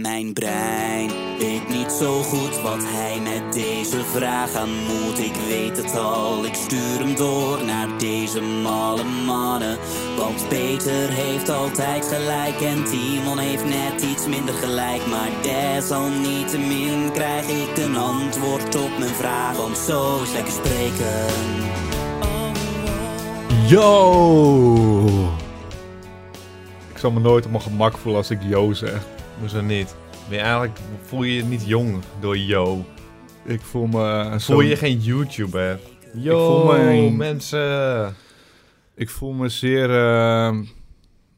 Mijn brein weet niet zo goed wat hij met deze vraag aan moet. Ik weet het al, ik stuur hem door naar deze malle mannen. Want Peter heeft altijd gelijk en Timon heeft net iets minder gelijk. Maar desalniettemin krijg ik een antwoord op mijn vraag. Want zo is lekker spreken. Yo! Ik zal me nooit op mijn gemak voelen als ik yo zeg. Hoezo niet? Ben je eigenlijk, voel je je niet jong door yo? Ik voel me een Voel je geen YouTuber? Yo, voel me een- mensen. Ik voel me zeer eh,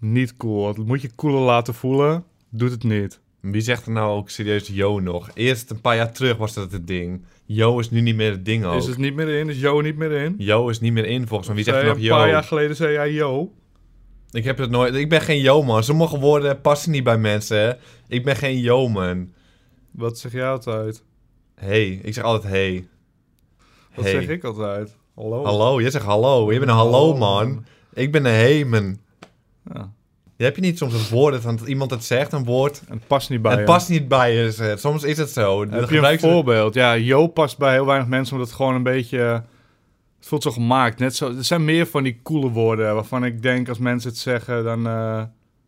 niet cool. Moet je cooler laten voelen. Doet het niet. Wie zegt er nou ook serieus yo nog? Eerst een paar jaar terug was dat het ding. Yo is nu niet meer het ding ook. Is het niet meer in? Is yo niet meer in? Yo is niet meer in volgens mij. Wie zegt er nog Een paar yo? jaar geleden zei jij yo. Ik heb het nooit. Ik ben geen yo man. Sommige woorden passen niet bij mensen. hè. Ik ben geen yo man. Wat zeg jij altijd? Hey, ik zeg altijd hey. Wat Hey. zeg ik altijd? Hallo. Hallo, jij zegt hallo. Je bent een hallo man. Ik ben een hey man. Ja. Heb je niet soms een woord dat iemand het zegt, een woord, En het past niet bij het je. past niet bij je. Soms is het zo. Heb je een voorbeeld? Ja, yo past bij heel weinig mensen, omdat het gewoon een beetje... Het voelt zo gemaakt. Net zo, er zijn meer van die coole woorden waarvan ik denk als mensen het zeggen, dan... eh,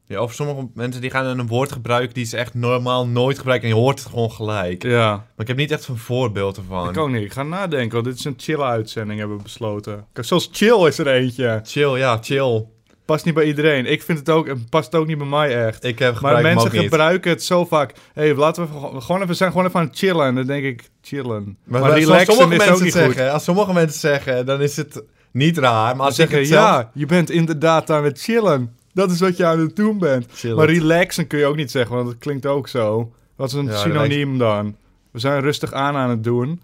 Ja, of sommige mensen die gaan een woord gebruiken die ze echt normaal nooit gebruiken en je hoort het gewoon gelijk. ja, Maar ik heb niet echt een voorbeeld ervan. ik ook niet. Ik ga nadenken, want dit is een chill uitzending, hebben we besloten. Kijk, zelfs chill is er eentje. Chill, ja, chill. Past niet bij iedereen. Ik vind het ook, het past ook niet bij mij echt. Ik heb Maar mensen gebruiken het zo vaak. Hey, laten we gewoon- even, zijn gewoon even aan het chillen. En dan denk ik, chillen. Maar, relaxen sommige is ook niet het goed. zeggen, als sommige mensen zeggen, dan is het niet raar. Maar als ik zeggen, het zelf... ja, je bent inderdaad aan het chillen. Dat is wat je aan het doen bent. Chillen. Maar relaxen kun je ook niet zeggen, want dat klinkt ook zo. Wat is een Ja, synoniem dan? We zijn rustig aan aan het doen.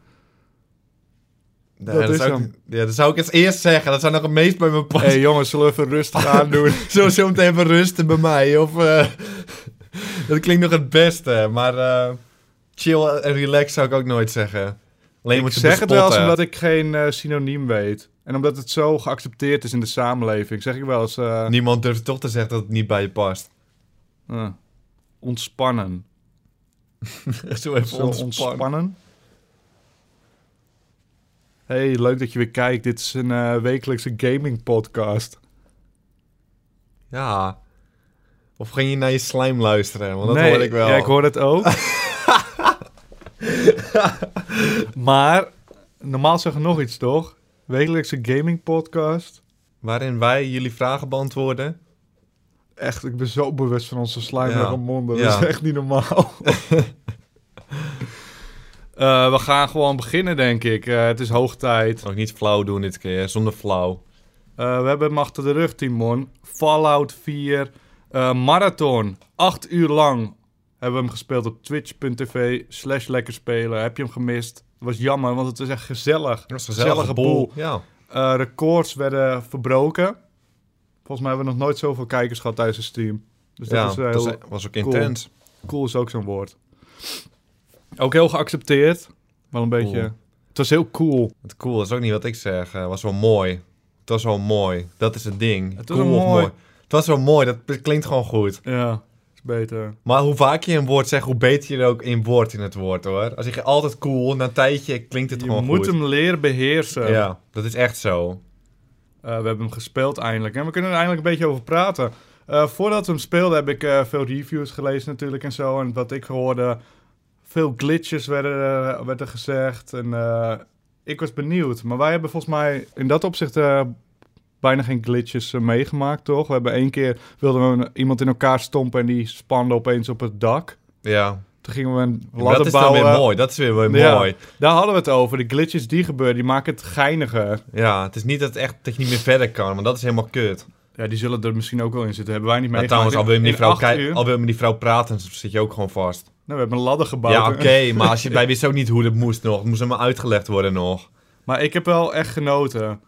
Nee, dat dat, is zou hem. ik, ja, dat zou ik eens eerst zeggen. Dat zou nog het meest bij me Hé passen. hey, jongens, zullen we even rustig aan doen? Zo zo meteen even rusten bij mij. Of, eh, dat klinkt nog het beste. Maar eh, chill en relax zou ik ook nooit zeggen. Alleen ik zeg het wel eens omdat ik geen eh, synoniem weet. En omdat het zo geaccepteerd is in de samenleving. Zeg ik wel eens Niemand durft toch te zeggen dat het niet bij je past. ontspannen. Zo even Zo ontspannen. ontspannen. Hey, leuk dat je weer kijkt. Dit is een eh, wekelijkse gaming podcast. Ja. Of ging je naar je slime luisteren? Want dat nee, hoor ik wel. Ja, ik hoor het ook. maar, normaal zeggen nog iets, toch? Wekelijkse gaming podcast. Waarin wij jullie vragen beantwoorden. Echt, ik ben zo bewust van onze slijmerige Ja. monden. Dat Ja. is echt niet normaal. Eh, we gaan gewoon beginnen, denk ik. Eh, het is hoog tijd. Ook niet flauw doen dit keer, zonder flauw. Eh, we hebben hem achter de rug, Timon. Fallout 4 eh, Marathon. Acht uur lang hebben we hem gespeeld op twitch.tv slash lekker spelen. Heb je hem gemist? Was jammer, want het is echt gezellig. Dat is een Gezellige gezellige boel. boel. Ja. Records werden verbroken. Volgens mij hebben we nog nooit zoveel kijkers gehad tijdens de stream. Dus dat ja, is, dat heel was ook cool. intens. cool is ook zo'n woord. Ook heel geaccepteerd. Wel een beetje... Cool. Het was heel cool. Het cool is ook niet wat ik zeg. Het was wel mooi. Het was wel mooi. Dat is het ding. Het was cool wel mooi. Het was wel mooi. Dat klinkt gewoon goed. Ja, is beter. Maar hoe vaak je een woord zegt, hoe beter je er ook in wordt in het woord hoor. Als je altijd cool, na een tijdje klinkt het Je gewoon moet goed. hem leren beheersen. Ja, dat is echt zo. Eh, we hebben hem gespeeld eindelijk. En we kunnen er eindelijk een beetje over praten. Eh, voordat we hem speelden heb ik eh, veel reviews gelezen natuurlijk en zo. En wat ik hoorde, veel glitches werden, eh, werd er gezegd. En eh, ik was benieuwd. Maar wij hebben volgens mij in dat opzicht eh, bijna geen glitches meegemaakt, toch? We hebben één keer, wilden we iemand in elkaar stompen en die spande opeens op het dak. Ja, Toen gingen we een Maar ladder dat is bouwen. weer mooi. Dat is weer, weer Ja. mooi. Daar hadden we het over. De glitches die gebeuren, die maken het geiniger. Ja, het is niet dat, het echt, dat je niet meer verder kan, want dat is helemaal kut. Ja, die zullen er misschien ook wel in zitten. Hebben wij niet Maar meegemaakt. trouwens, al wil, je met die vrouw uur. al wil je met die vrouw praten, zit je ook gewoon vast. Nou, we hebben een ladder gebouwd. Ja, oké, maar als je bij wist ook niet hoe dat moest nog. Het moest helemaal uitgelegd worden nog. Maar ik heb wel echt genoten.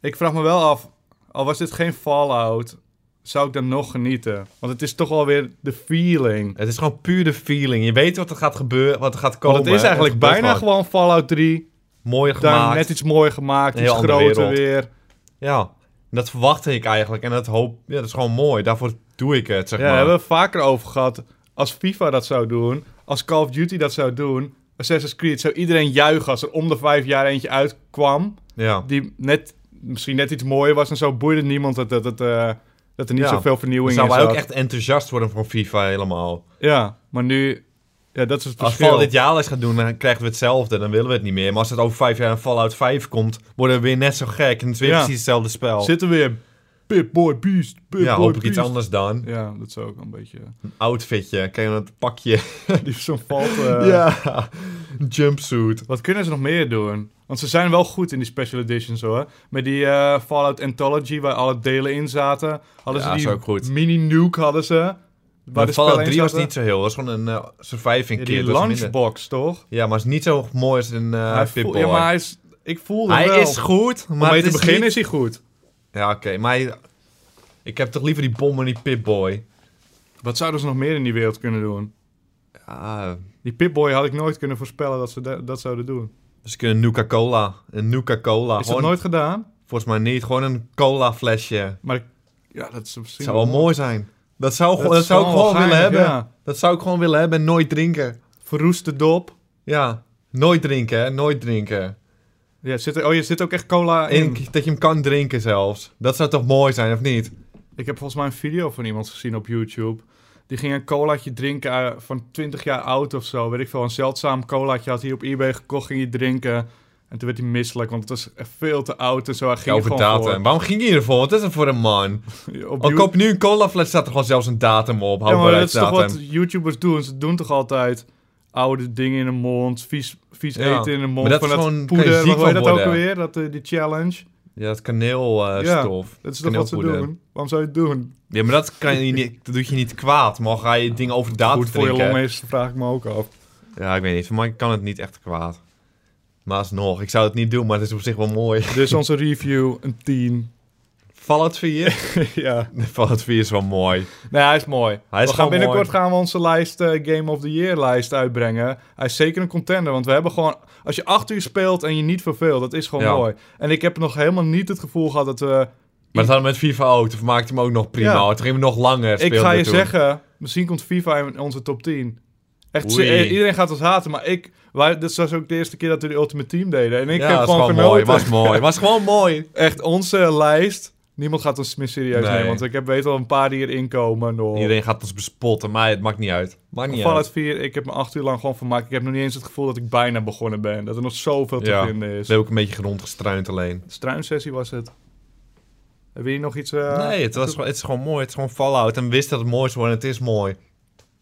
Ik vraag me wel af, al was dit geen Fallout, zou ik dan nog genieten? Want het is toch wel weer de feeling. Het is gewoon puur de feeling. Je weet wat er gaat gebeuren, wat er gaat komen. Want het is eigenlijk bijna gewoon Fallout 3. Mooi Daar gemaakt. net iets mooier gemaakt, iets groter weer. Ja, dat verwachtte ik eigenlijk. En dat hoop, ja, dat is gewoon mooi. Daarvoor doe ik het, zeg Ja, maar. daar hebben we vaker over gehad. Als FIFA dat zou doen, als Call of Duty dat zou doen, Assassin's Creed, zou iedereen juichen als er om de vijf jaar eentje uitkwam. Ja. Die net, misschien net iets mooier was en zo boeide niemand dat, dat, dat, eh, dat er niet Ja. zoveel vernieuwing in zouden wij zat. ook echt enthousiast worden van FIFA helemaal. Ja, maar nu, ja, dat is het Als. Fallout dit jaar gaat doen, dan krijgen we hetzelfde. Dan willen we het niet meer. Maar als het over vijf jaar een Fallout 5 komt, worden we weer net zo gek. En het is weer Ja. precies hetzelfde spel. Zitten weer Pip-Boy Beast, ja, hoop ik iets anders dan. Ja, dat zou ook een beetje... Een outfitje, kijk je dat pakje. Die zo'n valt... eh, ja, een jumpsuit. Wat kunnen ze nog meer doen? Want ze zijn wel goed in die special editions hoor. Met die eh, Fallout Anthology waar alle delen in zaten. Hadden Ja, ze die ook goed. mini nuke hadden ze. Maar de Fallout spellen in 3 was niet zo heel. Dat was gewoon een eh, surviving Ja, kit. die dat minder- lunchbox toch? Ja, maar het is niet zo mooi als een uh, hij ja, maar hij is... Ik voelde Hij wel. is goed, Om maar mee het te beginnen niet- is hij goed. Ja, oké. maar ik heb toch liever die bom en die Pip-Boy. Wat zouden ze nog meer in die wereld kunnen doen? Ja, Die Pip-Boy had ik nooit kunnen voorspellen dat ze da- dat zouden doen. ze kunnen Nuka-Cola. Een Nuka-Cola. is Gewoon, dat nooit gedaan? Volgens mij niet. Gewoon een cola-flesje. Maar ik- ja, dat is misschien zou wel mooi zijn. Dat zou, Dat dat zou ik gewoon willen hebben. ja. Dat zou ik gewoon willen hebben en nooit drinken. Verroeste dop. Ja, nooit drinken, hè. Nooit drinken. Ja, zit er, oh, je zit ook echt cola in. Dat je hem kan drinken zelfs. Dat zou toch mooi zijn, of niet? Ik heb volgens mij een video van iemand gezien op YouTube. Die ging een colaatje drinken eh, van 20 jaar oud of zo. Weet ik veel, een zeldzaam colaatje had hij op eBay gekocht, ging hij drinken. En toen werd hij misselijk, want het was echt veel te oud en zo. Hij ging Ja, er over datum. Waarom ging je ervoor? Wat is het voor een man? Op Al koop nu een colafles, staat er gewoon zelfs een datum op. ja, maar dat is toch wat YouTubers doen. Ze doen toch altijd oude dingen in de mond, vies, vies Ja, eten in de mond. maar dat van is gewoon- poeder, ziek van dat ook alweer? Dat, eh, die challenge. Ja, dat kaneelstof. Dat is toch wat ze doen? Waarom zou je het doen? Ja, maar dat, kan je niet, dat doe je niet kwaad. Maar ga je dingen over Goed voor je is, vraag ik me ook af. Ja, ik weet niet. Voor mij kan het niet echt kwaad. Maar alsnog, ik zou het niet doen, maar het is op zich wel mooi. Dus onze review, een 10. Fallout 4? ja. Fallout 4 is wel mooi. Nee, hij is mooi. Hij is we gaan binnenkort mooi. gaan we onze lijst, eh, Game of the Year lijst uitbrengen. Hij is zeker een contender, want we hebben gewoon... Als je acht uur speelt en je niet verveelt, dat is gewoon Ja. mooi. En ik heb nog helemaal niet het gevoel gehad dat we... Maar dat hadden we met FIFA ook. Toen vermaakte hij me ook nog prima. Ja. Toen gingen we nog langer ik ga je toen. zeggen, misschien komt FIFA in onze top 10. Echt, Oei. iedereen gaat ons haten, maar ik... Wij, dit was ook de eerste keer dat we de Ultimate Team deden. En ik ja, heb dat gewoon mooi. Was mooi. Was gewoon mooi. Echt, onze lijst... Niemand gaat ons meer serieus Nee. nemen, want ik heb weet al een paar die erin komen. Nog. Iedereen gaat ons bespotten, maar het maakt niet uit. Maakt niet Fallout uit. 4, ik heb me acht uur lang gewoon vermaakt. Ik heb nog niet eens het gevoel dat ik bijna begonnen ben. Dat er nog zoveel te Ja. vinden is. We hebben ook een beetje rondgestruind alleen. Struinsessie was het. Heb je hier nog iets... eh, nee, het, was, het is gewoon mooi. Het is gewoon Fallout. En we wisten dat het mooi zou worden. Het is mooi.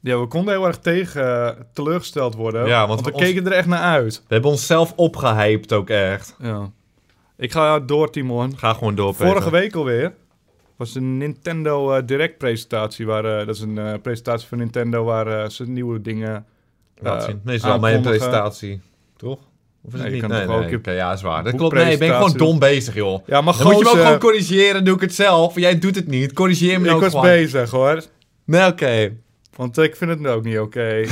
Ja, we konden heel erg tegen eh, teleurgesteld worden. Ja, want want, we we- ons- keken er echt naar uit. We hebben onszelf opgehyped ook echt. Ja. Ik ga door, Timon. Ga gewoon door, Peter. Vorige week alweer was een Nintendo eh, Direct presentatie. Waar, eh, dat is een eh, presentatie van Nintendo waar ze nieuwe dingen... Laat zien. Nee, is wel mijn presentatie. Toch? Of is Nee, het niet? Nee, nee. je Oké, ja, is waar. Dat klopt. Nee, ik ben gewoon dom bezig, joh. Ja, maar Dan moet je me ook gewoon corrigeren. Doe ik het zelf. Jij doet het niet. Corrigeer me Ik ook was gewoon. bezig hoor. Nee, oké. Want ik vind het ook niet oké.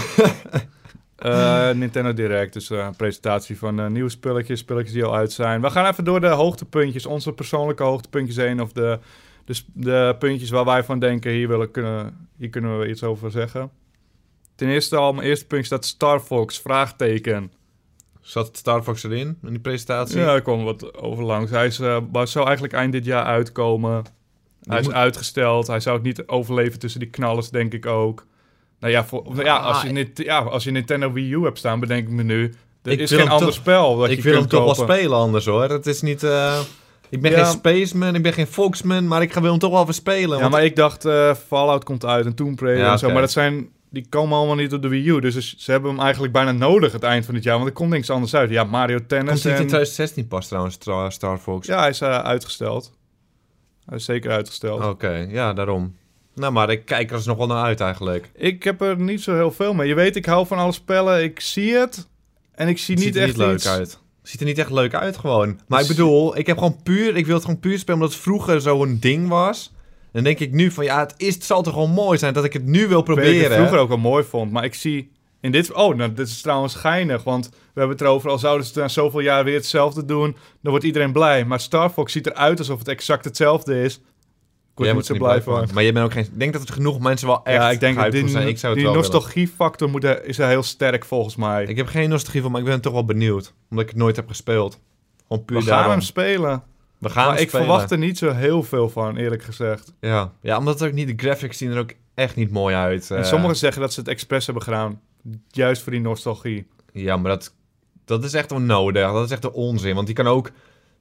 Eh, Nintendo Direct, dus eh, een presentatie van eh, nieuwe spulletjes, spulletjes die al uit zijn. We gaan even door de hoogtepuntjes, onze persoonlijke hoogtepuntjes heen. Of de, de, de puntjes waar wij van denken, hier, willen kunnen, hier kunnen we iets over zeggen. Ten eerste al, mijn eerste puntje staat Star Fox, vraagteken. Zat Star Fox erin, in die presentatie? Ja, er kwam wat over langs. Hij is, eh, zou eigenlijk eind dit jaar uitkomen. Hij is uitgesteld. Hij zou het niet overleven tussen die knallers, denk ik ook. Nou ja, voor, ja, als je, Ah, ja, als je Nintendo Wii U hebt staan, bedenk ik me nu. Er Ik is wil geen hem ander toch- spel dat ik je wil hem toch wel spelen anders, hoor. Het is niet... eh, Ik ben Ja. geen Spaceman, ik ben geen Foxman, maar ik ga- wil hem toch wel even spelen. Ja, want- maar ik dacht eh, Fallout komt uit en Tomb Raider Ja, en zo. Maar dat zijn, die komen allemaal niet op de Wii U. Dus ze- hebben hem eigenlijk bijna nodig het eind van het jaar. Want er komt niks anders uit. Ja, Mario Komt Tennis hij niet in en... 2016 pas trouwens, Star, Star Fox? Ja, hij is eh, uitgesteld. Hij is zeker uitgesteld. Oké, ja, daarom. Nou, maar ik kijk er dus nog wel naar uit eigenlijk. Ik heb er niet zo heel veel mee. Je weet, ik hou van alle spellen. Ik zie het. En ik zie Het niet ziet er echt niet leuk iets... uit. Ziet er niet echt leuk uit gewoon. Maar ik bedoel, ik heb gewoon puur, ik wil het gewoon puur spelen omdat het vroeger zo'n ding was. Dan denk ik nu van ja, het, is, het zal toch gewoon mooi zijn dat ik het nu wil Ik weet dat ik proberen. het vroeger ook wel mooi vond. Maar ik zie in dit... Oh, nou, dit is trouwens geinig. Want we hebben het erover... Al zouden ze na zoveel jaar weer hetzelfde doen... Dan wordt iedereen blij. Maar Star Fox ziet eruit alsof het exact hetzelfde is... Jij niet wordt zo blij van. Maar je bent ook geen... Ik denk dat er genoeg mensen wel echt ja, ik denk dat die, zijn. Ik zou het die nostalgiefactor moet er, is er heel sterk volgens mij. Ik heb geen nostalgie van, maar ik ben toch wel benieuwd. Omdat ik het nooit heb gespeeld. Gewoon puur We gaan hem spelen. We gaan maar ik spelen. verwacht er niet zo heel veel van, eerlijk gezegd. Ja. ja, omdat ook niet... De graphics zien er ook echt niet mooi uit. En eh. sommigen zeggen dat ze het expres hebben gedaan. Juist voor die nostalgie. Ja, maar dat, dat is echt onnodig. Dat is echt een onzin. Want die kan ook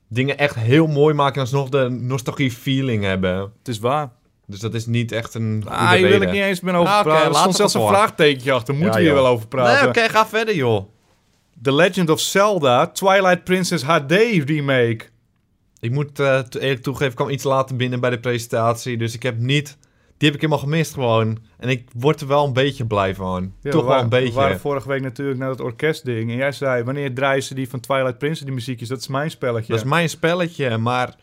dingen echt heel mooi maken... en alsnog de nostalgie-feeling hebben. Het is waar. Dus dat is niet echt een Ah, hier wil ik niet eens meer over Ah, praten. Er laat stond zelfs een vraagtekentje achter. Moeten Ja, we hier wel over praten? Nee, oké, ga verder, joh. The Legend of Zelda Twilight Princess HD remake. Ik moet eh, eerlijk toegeven, ik kwam iets later binnen bij de presentatie. Dus ik heb niet... Die heb ik helemaal gemist gewoon. En ik word er wel een beetje blij van. Ja, Toch we wel een We beetje. waren vorige week natuurlijk naar het orkestding. En jij zei, wanneer draaien ze die van Twilight Princess, die muziekjes? Dat is mijn spelletje. Dat is mijn spelletje, maar...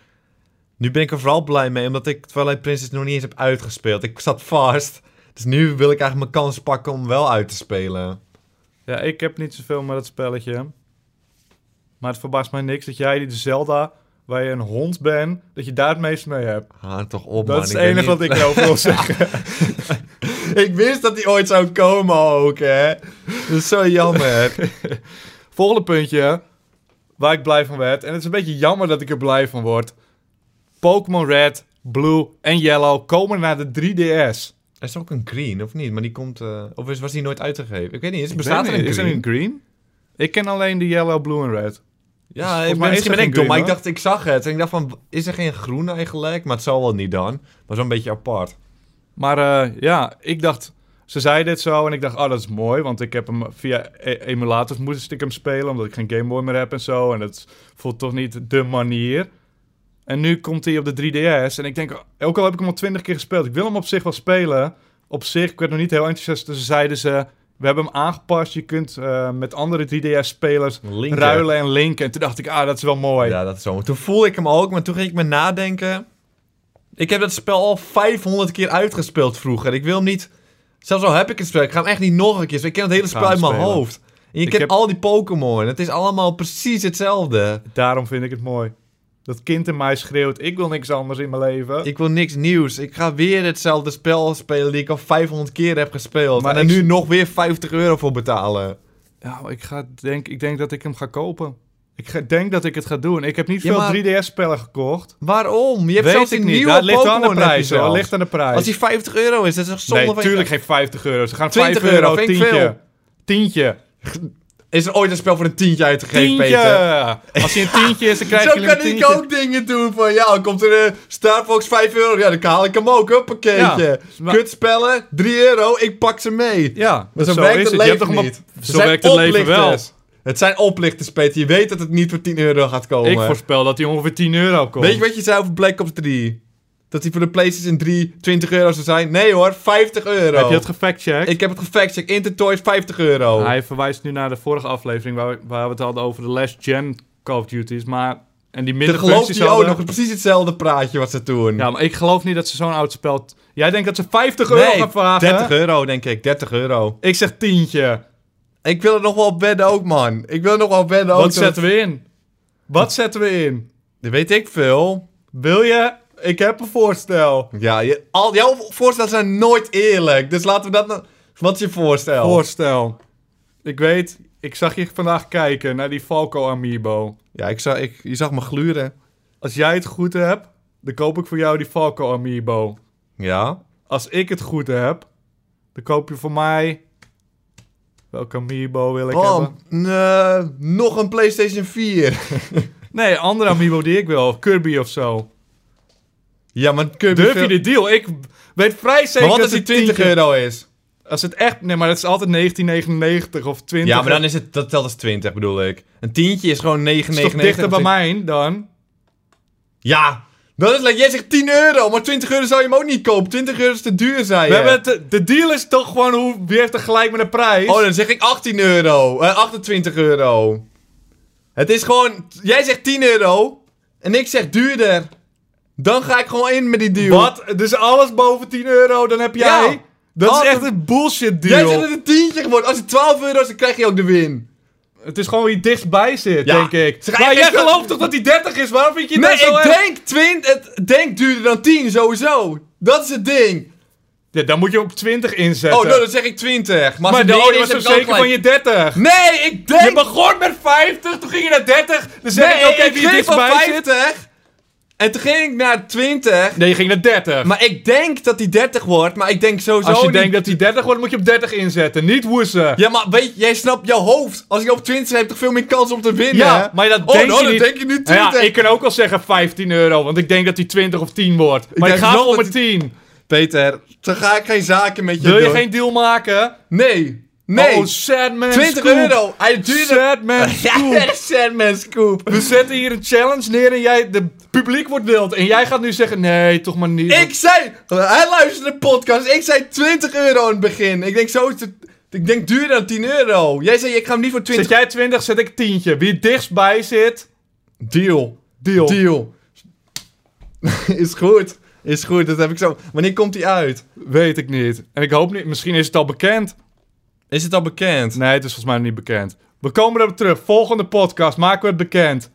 Nu ben ik er vooral blij mee, omdat ik Twilight Princess nog niet eens heb uitgespeeld. Ik zat vast. Dus nu wil ik eigenlijk mijn kans pakken om wel uit te spelen. Ja, ik heb niet zoveel met dat spelletje. Maar het verbaast mij niks dat jij die de Zelda, waar je een hond bent, dat je daar het meest mee hebt. Ga toch op, dat man. is het enige wat ik erover wil zeggen. ik wist dat die ooit zou komen ook, hè. Dat is zo jammer. Volgende puntje, waar ik blij van werd. En het is een beetje jammer dat ik er blij van word. Pokémon Red, Blue en Yellow komen naar de 3DS. er is ook een green, of niet? Maar die komt... eh, of is, was die nooit uitgegeven? Ik weet niet, is, bestaat er een is er green? een green? Ik ken alleen de Yellow, Blue en Red. Ja, ik ben, is misschien ben ik geen dom, maar ik dacht, ik zag het. En ik dacht van, is er geen groen eigenlijk? Maar het zal wel niet dan. Maar zo'n beetje apart. Maar eh, ja, ik dacht... Ze zeiden dit zo en ik dacht, oh, dat is mooi. Want ik heb hem via e- emulators moest ik hem spelen, omdat ik geen Game Boy meer heb en zo. En dat voelt toch niet de manier. En nu komt hij op de 3DS. En ik denk, ook al heb ik hem al 20 keer gespeeld, ik wil hem op zich wel spelen. Op zich, ik werd nog niet heel enthousiast. Dus zeiden ze, we hebben hem aangepast. Je kunt eh, met andere 3DS-spelers Linker. ruilen en linken. En toen dacht ik, ah, dat is wel mooi. Ja, dat is zo. Toen voelde ik hem ook, maar toen ging ik me nadenken. Ik heb dat spel al 500 keer uitgespeeld vroeger. Ik wil hem niet... Zelfs al heb ik het spel, ik ga hem echt niet nog een keer. Ik ken het hele spel uit mijn spelen. hoofd. En je Ik kent heb- al die Pokémon. Het is allemaal precies hetzelfde. Daarom vind ik het mooi. Dat kind in mij schreeuwt, ik wil niks anders in mijn leven. Ik wil niks nieuws. Ik ga weer hetzelfde spel spelen die ik al 500 keer heb gespeeld. Maar en er ik- nu nog weer 50 euro voor betalen. Ja, maar ik, ga, denk, ik denk dat ik hem ga kopen. Ik ga- denk dat ik het ga doen. Ik heb niet Ja, veel maar- 3DS-spellen gekocht. Waarom? Je hebt Weet zelfs een nieuwe Dat ligt aan de prijs. hoor. Ligt aan de prijs. Als die 50 euro is, dat is toch zonde nee, van... tuurlijk geen 50 euro. Ze gaan 20 5 euro, tientje. veel. Tientje. Is er ooit een spel voor een tientje uitgegeven, Tientje! Peter? Als je een tientje is, dan krijg Zo je een kan tientje. ik ook dingen doen van, ja, dan komt er een Star Fox 5 euro. Ja, dan haal ik hem ook, een pakketje. Ja, maar- Kutspellen, 3 euro, ik pak ze mee. Ja, Maar zo, zo werkt het het. Je hebt leven maar- niet. Zo werkt het leven wel. Het zijn oplichters, Peter. Je weet dat het niet voor 10 euro gaat komen. Ik voorspel dat hij ongeveer 10 euro kost. Weet je wat je zei over Black Ops 3? Dat die voor de PlayStation 3 20 euro zou zijn? Nee hoor, 50 euro. Heb je het gefactcheckt? Ik heb het gefactcheckt. Intertoys 50 euro. Hij verwijst nu naar de vorige aflevering waar, we- waar we het hadden over de last gen Call of Duty's. Maar, en die minder versies hij ook nog precies hetzelfde praatje wat ze doen. Ja, maar ik geloof niet dat ze zo'n oud spel... Jij denkt dat ze 50 euro nee, gaan vragen? 30 euro denk ik. 30 euro. Ik zeg tientje. Ik wil er nog wel op wedden ook, man. Ik wil nog wel op wedden ook. Wat zetten we in? Wat zetten we in? Dat weet ik veel. Wil je? Ik heb een voorstel. Ja, je, al, jouw voorstellen zijn nooit eerlijk. Dus laten we dat nou... Wat is je voorstel? Voorstel. Ik weet, ik zag je vandaag kijken naar die Falco Amiibo. Ja, ik zag, ik, je zag me gluren. Als jij het goed hebt, dan koop ik voor jou die Falco Amiibo. Ja. Als ik het goed heb, dan koop je voor mij... Welke Amiibo wil ik hebben? nee, nog een PlayStation 4. Nee, andere Amiibo die ik wil. Kirby of zo. Ja, maar Kirby... Durf je de deal? Ik weet vrij zeker Maar wat dat als die het 20 tientje- euro is? Als het echt... Nee, maar het is altijd 1999 of 20. Ja, maar dan is het... Dat telt als 20, bedoel ik. Een tientje is gewoon 9,99. Het is toch dichter bij mij dan? Ja, dat is... like, Jij zegt 10 euro, maar 20 euro zou je hem ook niet kopen. 20 euro is te duur, zei je. We hebben het, de deal is toch gewoon hoe, wie heeft er gelijk met de prijs? Oh, dan zeg ik 18 euro. Eh, 28 euro. Het is gewoon... Jij zegt 10 euro. En ik zeg duurder. Dan ga ik gewoon in met die deal. Wat? Dus alles boven 10 euro, dan heb jij... Ja. Dat is echt een bullshit Jij deal. zegt dat het een tientje wordt. Als het 12 euro is, dan krijg je ook de win. Het is gewoon wie dichtstbij zit, Ja. denk ik. Maar ik- jij ik- gelooft toch dat hij 30 is? Waarom vind je Nee, dat zo ik erg? denk 20. Het denk duurder dan 10, sowieso. Dat is het ding. Ja, dan moet je op 20 inzetten. Oh, nou, dan zeg ik 20. Maar, maar de, oh, was zo ik zeker van je 30. Nee, ik denk... Je begon met 50, toen ging je naar 30. Dan zeg nee, ik, oké, ik wie dichtstbij zit. 50. En toen ging ik naar 20. Nee, je ging naar 30. Maar ik denk dat hij 30 wordt, maar ik denk sowieso Als je niet- denkt dat hij 30 wordt, moet je op 30 inzetten. Niet woesten. Ja, maar weet je, jij snapt jouw hoofd. Als ik op 20 heb, heb ik toch veel meer kans om te winnen, Ja, maar dat oh, denk nou, je dan niet. denk je nu Nou 20. ja, ik kan ook wel zeggen 15 euro, want ik denk dat hij 20 of 10 wordt. Maar ik, denk ga wel voor mijn 10. Peter, dan ga ik geen zaken met je Wil je doen. geen deal maken? Nee. Nee. Oh, sad man 20 scoop. euro. Hij duurde... Sad man scoop. Ja, Sandman Scoop. We zetten hier een challenge neer en jij, de publiek wordt wild. En jij gaat nu zeggen, nee, toch maar niet. Ik zei... Hij luisterde de podcast. Ik zei 20 euro in het begin. Ik denk zo... is het- Ik denk duurder dan 10 euro. Jij zei, ik ga hem niet voor 20... Zet jij 20, zet ik tientje. Wie het dichtstbij zit, Deal. deal. Deal. is goed. Is goed. Dat heb ik zo... Wanneer komt hij uit? Weet ik niet. En ik hoop niet, misschien is het al bekend. Is het al bekend? Nee, het is volgens mij nog niet bekend. We komen erop terug. Volgende podcast maken we het bekend.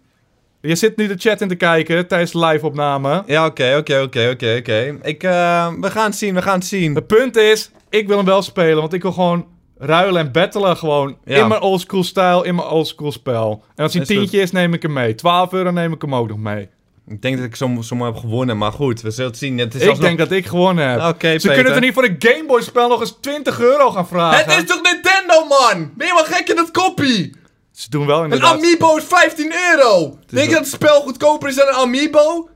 Je zit nu de chat in te kijken tijdens de live-opname. Ja, oké, oké, oké, oké, oké. Ik, eh, we gaan het zien, we gaan het zien. Het punt is, ik wil hem wel spelen, want ik wil gewoon ruilen en battelen gewoon Ja. in mijn oldschool stijl, in mijn oldschool spel. En als hij tientje is, neem ik hem mee. 12 euro neem ik hem ook nog mee. Ik denk dat ik zo, zomaar heb gewonnen, maar goed, we zullen het zien. Het is ik denk dat ik gewonnen heb. Ze Peter. kunnen er niet voor een Game Boy spel nog eens 20 euro gaan vragen. Het is toch Nintendo, man? Ben je wel gek in dat koppie? Ze doen wel Een inderdaad. Amiibo is 15 euro. Denk je dat het spel goedkoper is dan een Amiibo?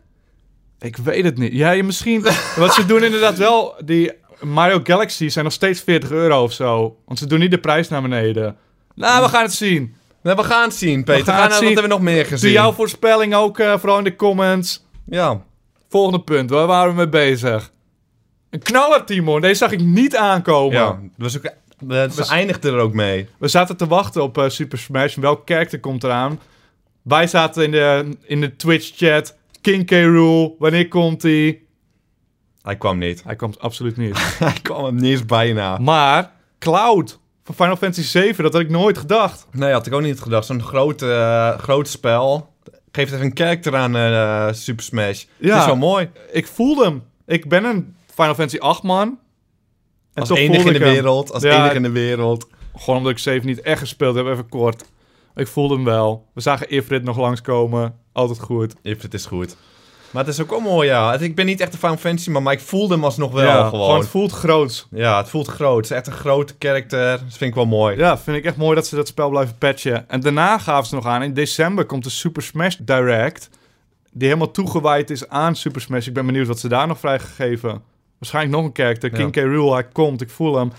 Ik weet het niet. Ja, je misschien... Wat ze doen inderdaad wel, die Mario Galaxy zijn nog steeds 40 euro of zo. Want ze doen niet de prijs naar beneden. Nou, we gaan het zien. Nee, we gaan het zien, Peter. gaan We het Wat zien. hebben we nog meer Doe gezien? jouw voorspelling ook eh, vooral in de comments. Ja. Volgende punt, waar waren we mee bezig? Een knaller, Timon. Deze zag ik niet aankomen. Ja. We, zoeken, we, eindigden er ook mee. We zaten te wachten op eh, Super Smash. Welk karakter komt eraan? Wij zaten in de, in de Twitch-chat. King K. Rool, wanneer komt hij? Hij kwam niet. Hij komt absoluut niet. Hij kwam er niet eens bijna. maar Cloud van Final Fantasy 7, dat had ik nooit gedacht. Nee, had ik ook niet gedacht. Zo'n groot, groot spel. Geeft even een karakter aan eh, Super Smash. Ja. Dat is wel mooi. Ik voelde hem. Ik ben een Final Fantasy 8 man. En Als enige in de hem. wereld. Als Ja. enige in de wereld. Gewoon omdat ik 7 niet echt gespeeld heb, even kort. Ik voelde hem wel. We zagen Ifrit nog langskomen. Altijd goed. If het is goed. Maar het is ook wel mooi, ja. Ik ben niet echt een Final Fantasy man, maar ik voelde hem alsnog wel ja, gewoon. het voelt groots. Ja, het voelt groot. Het is echt een grote karakter. Dat vind ik wel mooi. Ja, vind ik echt mooi dat ze dat spel blijven patchen. En daarna gaven ze nog aan, in december komt de Super Smash Direct. Die helemaal toegewijd is aan Super Smash. Ik ben benieuwd wat ze daar nog vrijgegeven. Waarschijnlijk nog een karakter. Ja. King K. Rool, hij komt. Ik voel hem.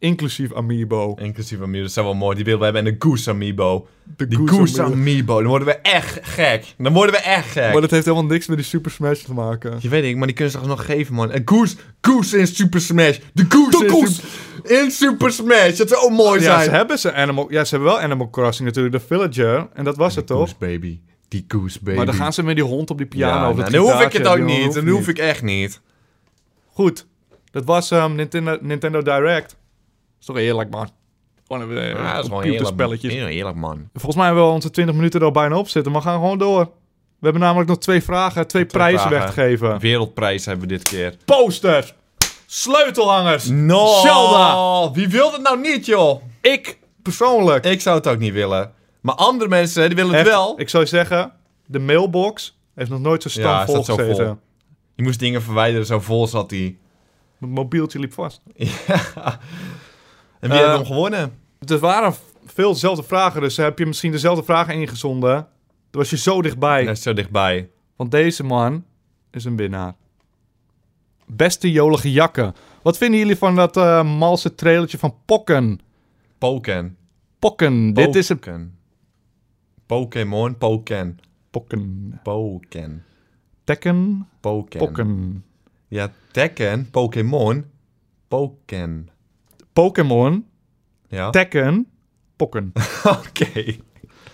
Inclusief Amiibo. Inclusief Amiibo, dat is wel mooi. Die willen we hebben. En de Goose Amiibo. De Die Goose Goose Amiibo. Amiibo. Dan worden we echt gek. Dan worden we echt gek. Maar dat heeft helemaal niks met die Super Smash te maken. Je weet ik, maar die kunnen ze toch nog geven, man. En Goose, Goose in Super Smash. De Goose, De in, Goose. Super, in Super Smash. Dat zou ook mooi Ja, zijn. ze hebben, ze Animal, ja, ze hebben wel Animal Crossing natuurlijk. De Villager. En dat was het toch? Goose baby. Die Goose baby. Maar dan gaan ze met die hond op die piano. ja, of nou, dan hoef ik het ook niet. Dan hoef ik echt niet. Goed. Dat was ehm, Nintendo, Nintendo Direct. Is toch eerlijk, man. Gewoon eh, Ja, dat is gewoon computerspelletjes. Heel eerlijk, man. Volgens mij hebben we onze 20 minuten er al bijna op zitten. Maar we gaan gewoon door. We hebben namelijk nog twee vragen, twee prijzen vragen. weg te geven. Wereldprijs hebben we dit keer. Posters. Sleutelhangers. No! Zelda. Wie wil het nou niet, joh? Ik persoonlijk. Ik zou het ook niet willen. Maar andere mensen, die willen het wel. Ik zou zeggen, de mailbox heeft nog nooit zo Ja, stam vol gezeten. Je moest dingen verwijderen, zo vol zat hij. Mijn mobieltje liep vast. En wie Eh, heeft hem gewonnen? Er waren veel dezelfde vragen, dus heb je misschien dezelfde vragen ingezonden. Dan was je zo dichtbij. Is zo dichtbij. Want deze man is een winnaar. Beste jolige jakken. Wat vinden jullie van dat eh, malse trailertje van Pokken? Pokken. Pokken. Dit is een... Pokémon, Pokken. Pokken. Pokken. Tekken. Pokken. Pokken. Ja, Tekken, Pokémon, Pokken. Pokémon. Ja? Tekken. Pokken. Oké.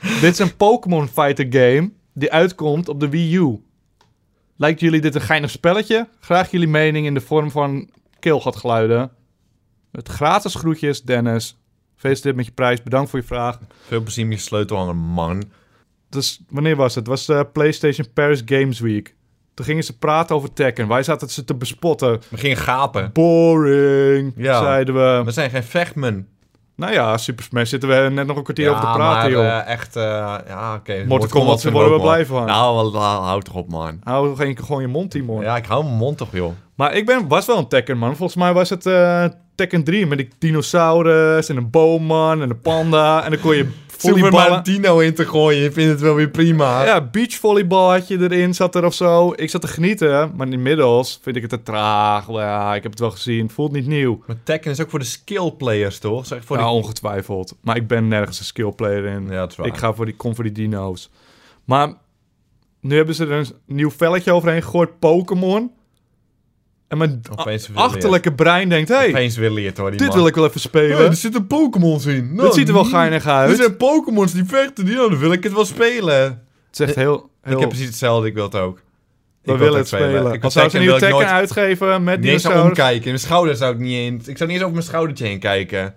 dit is een Pokémon Fighter game die uitkomt op de Wii U. Lijkt jullie dit een geinig spelletje? Graag jullie mening in de vorm van keelgatgeluiden. Met gratis groetjes, Dennis. Gefeliciteerd met je prijs. Bedankt voor je vraag. Veel plezier met je sleutelhanger, man. Dus wanneer was het? Het was de PlayStation Paris Games Week. Toen gingen ze praten over Tekken. Wij zaten ze te bespotten. We gingen gapen. Boring, Ja. zeiden we. We zijn geen vechtmen. Nou ja, Super Smash zitten we net nog een kwartier over te praten, maar, joh. eh, echt, eh, ja, oké. Mortal Kombat vinden worden we blij van. Nou, wel- hou toch op, man. Hou geen, gewoon je mond, Timon. Ja, ik hou mijn mond toch, joh. Maar ik ben, was wel een Tekken, man. Volgens mij was het eh, Tekken 3 met die dinosaurus en een boomman en een panda. En dan kon je Volleyballen. Dino in te gooien, je vindt het wel weer prima. Ja, beachvolleybal had je erin, zat er of zo. Ik zat te genieten, maar inmiddels vind ik het te traag. Ja, ik heb het wel gezien, voelt niet nieuw. Maar Tekken is ook voor de skill players, toch? Zeg, voor ja, die... ongetwijfeld. Maar ik ben nergens een skillplayer in. Ja, dat is waar. Ik ga voor die, kom voor die dino's. Maar nu hebben ze er een nieuw velletje overheen gegooid, Pokémon. En mijn achterlijke brein denkt, hey, Opeens hoor, die dit man. wil ik wel even spelen. Hey, er zitten Pokémons in. Nou, dat ziet er wel geinig Er uit. zijn Pokémons die vechten, die, nou, dan wil ik het wel spelen. Het is echt heel... heel Ik heb precies hetzelfde, ik wil het ook. Ik we wil willen het ook spelen. Ik zou ze een nieuwe Tekken nooit uitgeven met niet eens omkijken. In mijn schouder zou ik niet eens... Ik zou niet eens over mijn schoudertje heen kijken.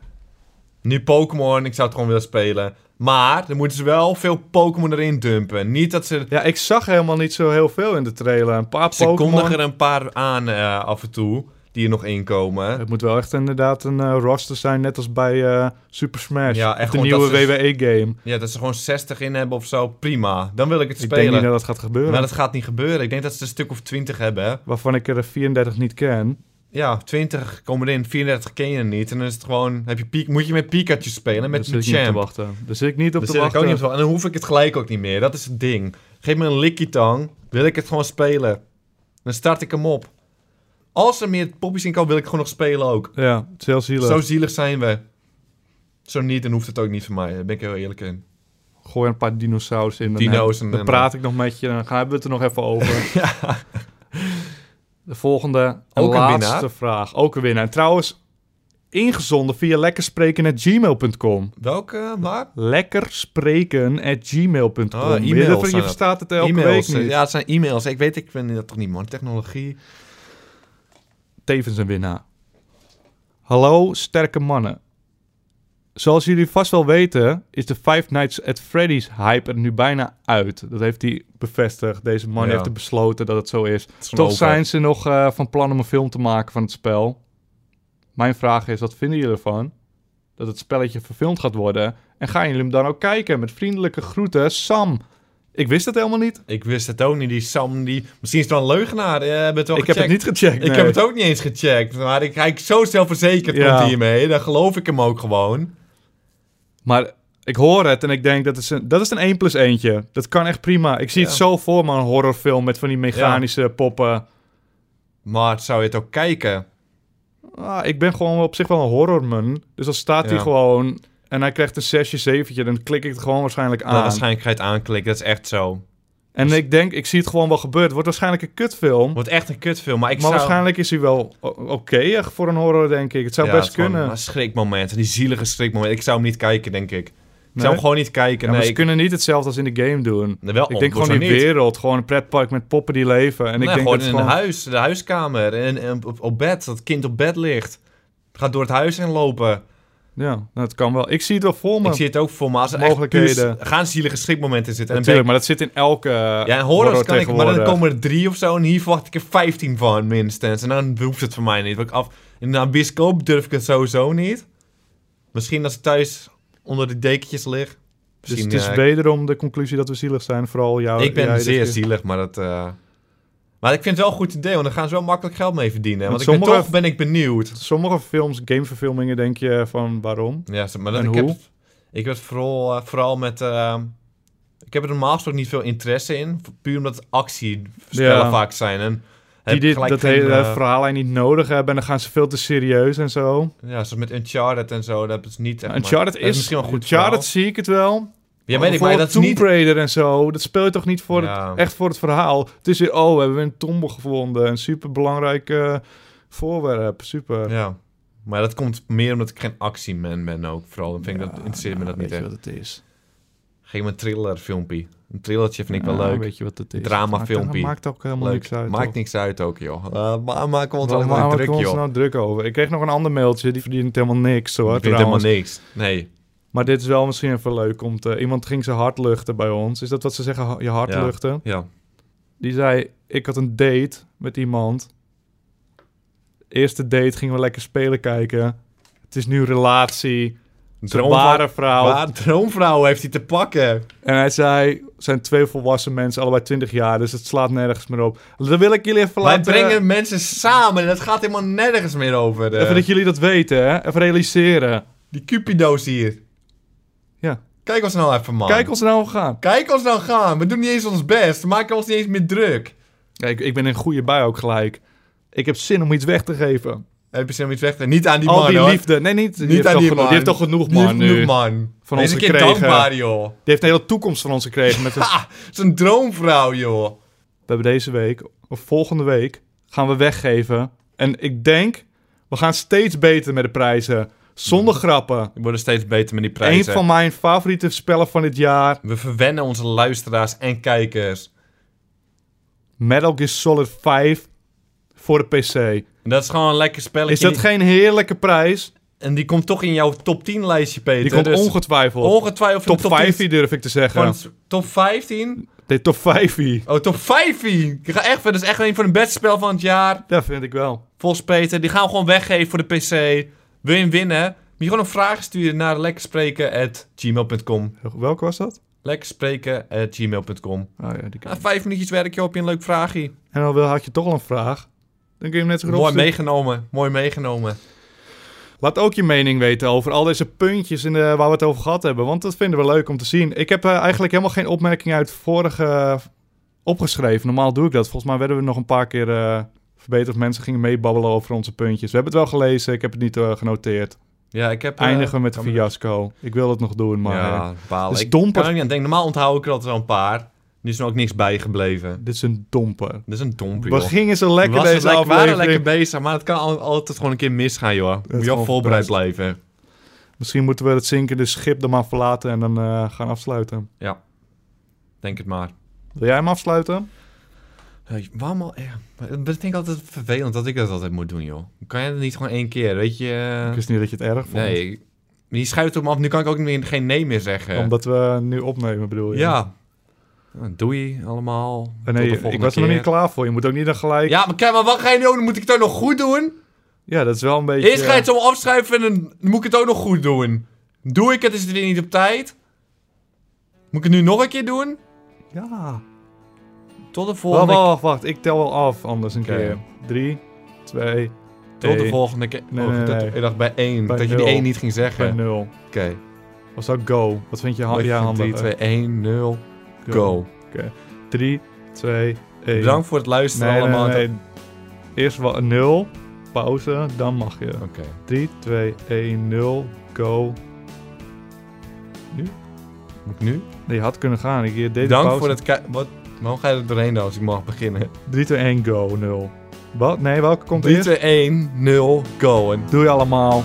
Nu Pokémon, ik zou het gewoon willen spelen. Maar, dan moeten ze wel veel Pokémon erin dumpen. Niet dat ze... Ja, ik zag helemaal niet zo heel veel in de trailer. Een paar Ze Pokémon. kondigen er een paar aan eh, af en toe, die er nog inkomen. Het moet wel echt inderdaad een eh, roster zijn, net als bij eh, Super Smash. Ja, echt de nieuwe ze- WWE-game. Ja, dat ze gewoon 60 in hebben of zo, prima. Dan wil ik het Ik spelen. denk niet dat dat gaat gebeuren. Maar dat gaat niet gebeuren. Ik denk dat ze een stuk of 20 hebben. Waarvan ik er 34 niet ken. Ja, 20 komen erin, 34 ken je niet. En dan is het gewoon, heb je Pi- moet je met Pikachu spelen, met de te champ. wachten. Daar zit ik niet op Daar te zit ik wachten. ook niet op te wachten. En dan hoef ik het gelijk ook niet meer. Dat is het ding. Geef me een likkie tang, wil ik het gewoon spelen. Dan start ik hem op. Als er meer poppies in komen, wil ik gewoon nog spelen ook. Ja, het is heel zielig. Zo zielig zijn we. Zo niet, dan hoeft het ook niet van mij. Daar ben ik heel eerlijk in. Gooi een paar dinosaurus in. Dan, Dino's heb- en- dan praat ik nog met je. Dan gaan we het er nog even over. De volgende, en Ook een laatste winnaar. vraag. Ook een winnaar. En trouwens, ingezonden via lekkerspreken.gmail.com. Welke, waar? Lekkerspreken.gmail.com. Oh, je, e-mails je verstaat het elke E-mails. week niet. Ja, het zijn e-mails. Ik weet, ik vind dat toch niet, man. Technologie. Tevens een winnaar. Hallo, sterke mannen. Zoals jullie vast wel weten, is de Five Nights at Freddy's hype er nu bijna uit. Dat heeft hij bevestigd. Deze man Ja. heeft er besloten dat het zo is. Het Toch zijn ze nog eh, van plan om een film te maken van het spel. Mijn vraag is, wat vinden jullie ervan? Dat het spelletje verfilmd gaat worden. En gaan jullie hem dan ook kijken? Met vriendelijke groeten, Sam. Ik wist het helemaal niet. Ik wist het ook niet. Die Sam, die... Misschien is het wel een leugenaar. Het wel ik heb het niet gecheckt. Ik heb het ook niet eens gecheckt. Maar ik kijk zo zelfverzekerd Ja. hiermee. Dan geloof ik hem ook gewoon. Maar ik hoor het en ik denk dat is een, dat is een 1 plus eentje. Dat kan echt prima. Ik zie Ja. het zo voor me, een horrorfilm met van die mechanische poppen. Maar zou je het ook kijken? Ah, ik ben gewoon op zich wel een horrorman. Dus dan staat hij gewoon en hij krijgt een 6 7 dan klik ik het gewoon waarschijnlijk aan. Nou, waarschijnlijk ga je het aanklikken. Dat is echt zo. En ik denk, ik zie het gewoon wel gebeuren. Het wordt waarschijnlijk een kutfilm. Wordt echt een kutfilm. Maar ik maar zou... waarschijnlijk is hij wel oké voor een horror, denk ik. Het zou Ja, best het gewoon kunnen. een schrikmoment. Die zielige schrikmoment. Ik zou hem niet kijken, denk ik. Ik zou hem gewoon niet kijken. Ja, maar nee, ze ik- kunnen niet hetzelfde als in de game doen. wel, ik denk gewoon die niet? wereld, gewoon een pretpark met poppen die leven. En ik denk gewoon dat in het een gewoon... huis, de huiskamer. En, en op, op bed, dat kind op bed ligt. Gaat door het huis heen lopen. Ja, dat kan wel. Ik zie het wel voor me. Ik zie het ook voor me. Als er echt Mogelijkheden. puur- gaan zielige schrikmomenten zitten. En Natuurlijk, maar dat zit in elke ik- ja, en horrors kan ik, maar dan komen er drie of zo. En hier verwacht ik er 15 van, minstens. En dan hoeft het voor mij niet. Want ik af, in een bioscoop durf ik het sowieso niet. Misschien als ik thuis onder de dekentjes lig. Dus Misschien, het is eh, wederom de conclusie dat we zielig zijn. Vooral jou. ik ben jij zeer zielig, maar dat... eh, Maar ik vind het wel een goed idee, want dan gaan ze wel makkelijk geld mee verdienen. Want Want ik ben, sommige- toch ben ik benieuwd. Sommige films, gameverfilmingen, denk je van waarom? Ja, maar dat, En ik hoe? heb, ik heb het vooral, eh, vooral met... eh, ik heb er normaal gesproken niet veel interesse in. Puur omdat het actiespellen Ja. vaak zijn. En Die dit, dat geen, hele eh, verhaal niet nodig hebben. En dan gaan ze veel te serieus en zo. Ja, zoals met Uncharted en zo. Dat is niet. Uncharted maar- is, misschien wel goed Uncharted verhaal. zie ik het wel. Ja, weet ik, maar dat Tomb niet... Raider en zo. Dat speel je toch niet voor Ja. het, echt voor het verhaal. Het is weer, oh, we hebben een tombe gevonden. Een superbelangrijk eh, voorwerp. Super. Ja. Maar dat komt meer omdat ik geen actieman ben ook. Vooral dan vind ik dat, interesseert me dat niet weet je echt. wat het is. Geef me een thriller filmpje. Een thrillertje vind ik wel leuk. Weet je wat het is? Dramafilmpje. Maakt, maakt ook helemaal leuk. niks uit. Maakt toch? niks uit ook, joh. Uh, maar maken we ons allemaal druk, joh. nou druk over? Ik kreeg nog een ander mailtje, die verdient helemaal niks hoor, vind helemaal niks. Nee. Maar dit is wel misschien even leuk om te... Iemand ging zijn hart luchten bij ons. Is dat wat ze zeggen, je hart Ja. luchten? Ja. Die zei, ik had een date met iemand. Eerste date gingen we lekker spelen kijken. Het is nu relatie. Zijn ware vrouw. Waar droomvrouw heeft hij te pakken. En hij zei, zijn twee volwassen mensen, allebei 20 jaar, dus het slaat nergens meer op. Dan wil ik jullie even Wij laten... brengen mensen samen en het gaat helemaal nergens meer over. eh, Even dat jullie dat weten, hè? Even realiseren. Die cupido's hier. Ja. Kijk ons nou even, man. Kijk ons nou gaan. Kijk ons nou gaan. We doen niet eens ons best. We maken ons niet eens meer druk. Kijk, ik ben in een goede bui ook gelijk. Ik heb zin om iets weg te geven. Heb je zin om iets weg te Niet aan die Al man, die hoor. liefde. Nee, niet. Die, Niet aan die genoeg, man. die heeft toch genoeg, Die man, heeft nu. genoeg, man. Van ons gekregen. dankbaar, joh. Die heeft een hele toekomst van ons gekregen. Met een... Ha! Zo'n droomvrouw, joh. We hebben deze week, of volgende week, gaan we weggeven. En ik denk, we gaan steeds beter met de prijzen. Zonder grappen. We worden steeds beter met die Een prijzen. van mijn favoriete spellen van dit jaar. We verwennen onze luisteraars en kijkers. Metal Gear Solid 5 voor de PC. En dat is gewoon een lekker spelletje. Is dat geen heerlijke prijs? En die komt toch in jouw top 10 lijstje, Peter. Die komt Dus ongetwijfeld. ongetwijfeld top top 10 5 durf ik te zeggen. Van top 15? Nee, top 5 Oh, top 15! Ik ga echt, dat is echt een van de beste spel van het jaar. Dat vind ik wel. Volgens Peter. Die gaan we gewoon weggeven voor de PC. Wil je hem winnen? Moet je gewoon een vraag sturen naar lekkerspreken.gmail.com. Welke was dat? Lekkerspreken.gmail.com. Oh ja, die Na ik. vijf minuutjes werk je op je een leuk vraagje. En wil- had je toch al een vraag. Dan kun je hem net zo goed Mooi opsturen. meegenomen. Mooi meegenomen. Laat ook je mening weten over al deze puntjes in de, waar we het over gehad hebben. Want dat vinden we leuk om te zien. Ik heb eh, eigenlijk helemaal geen opmerkingen uit vorige opgeschreven. Normaal doe ik dat. Volgens mij werden we nog een paar keer eh, verbeterd. Of mensen gingen meebabbelen over onze puntjes. We hebben het wel gelezen. Ik heb het niet eh, genoteerd. Ja, ik heb... eh, Eindigen we met fiasco. Ik wil het nog doen, maar eh, Ja, balen. Dus ik domper. kan er niet aan denken. Normaal onthoud ik er altijd wel een paar. Nu is er ook niks bijgebleven. dit is een domper. Dat is een domper, We gingen zo lekker Was het deze lekker- waren lekker bezig, maar het kan al- altijd gewoon een keer misgaan, joh. Moet je wel voorbereid blijven. Misschien moeten we het zinkende schip er maar verlaten en dan eh, gaan afsluiten. Denk het maar. Wil jij hem afsluiten? Waarom al... Ja, dat vind ik altijd vervelend dat ik dat altijd moet doen, joh. Kan je dat niet gewoon één keer, weet je? Ik wist niet dat je het erg vond. nee. Die schuift hem af. Nu kan ik ook niet meer, geen nee meer zeggen. Omdat we nu opnemen, bedoel je? Ja. Doei allemaal. Eh, Nee, ik was er nog niet klaar voor. Je moet ook niet dan gelijk... Ja, maar, kijk, maar wat ga je nu doen? Moet ik het ook nog goed doen? Ja, dat is wel een beetje... Eerst ga je het zo afschrijven en dan moet ik het ook nog goed doen. Doe ik het, is het weer niet op tijd. Moet ik het nu nog een keer doen? Ja. Tot de volgende wacht, wacht, wacht. Ik tel wel af anders een Oké. keer. Drie, twee, Tot de volgende keer. Nee, Oh, nee, dat- nee. Ik dacht bij één. Bij dat je die nul. één niet ging bij zeggen. nul. Oké. Of zou go? Wat vind je ha- jij handig? 3, 2, 1, 0. Go. 3, 2, 1. Bedankt voor het luisteren Nee, nee, allemaal. nee. Eerst wel een 0, pauze, dan mag je. Oké. 3, 2, 1, 0, go. Moet ik nu? Nee, je had kunnen gaan. Ik deed de Bedankt pauze. voor het kijken. Wat? Waarom ga je er doorheen dan als ik mag beginnen? 3, 2, 1, go, 0. Wat? Nee, welke komt 3, eerst? 2, 1, 0, go. En Doe je allemaal.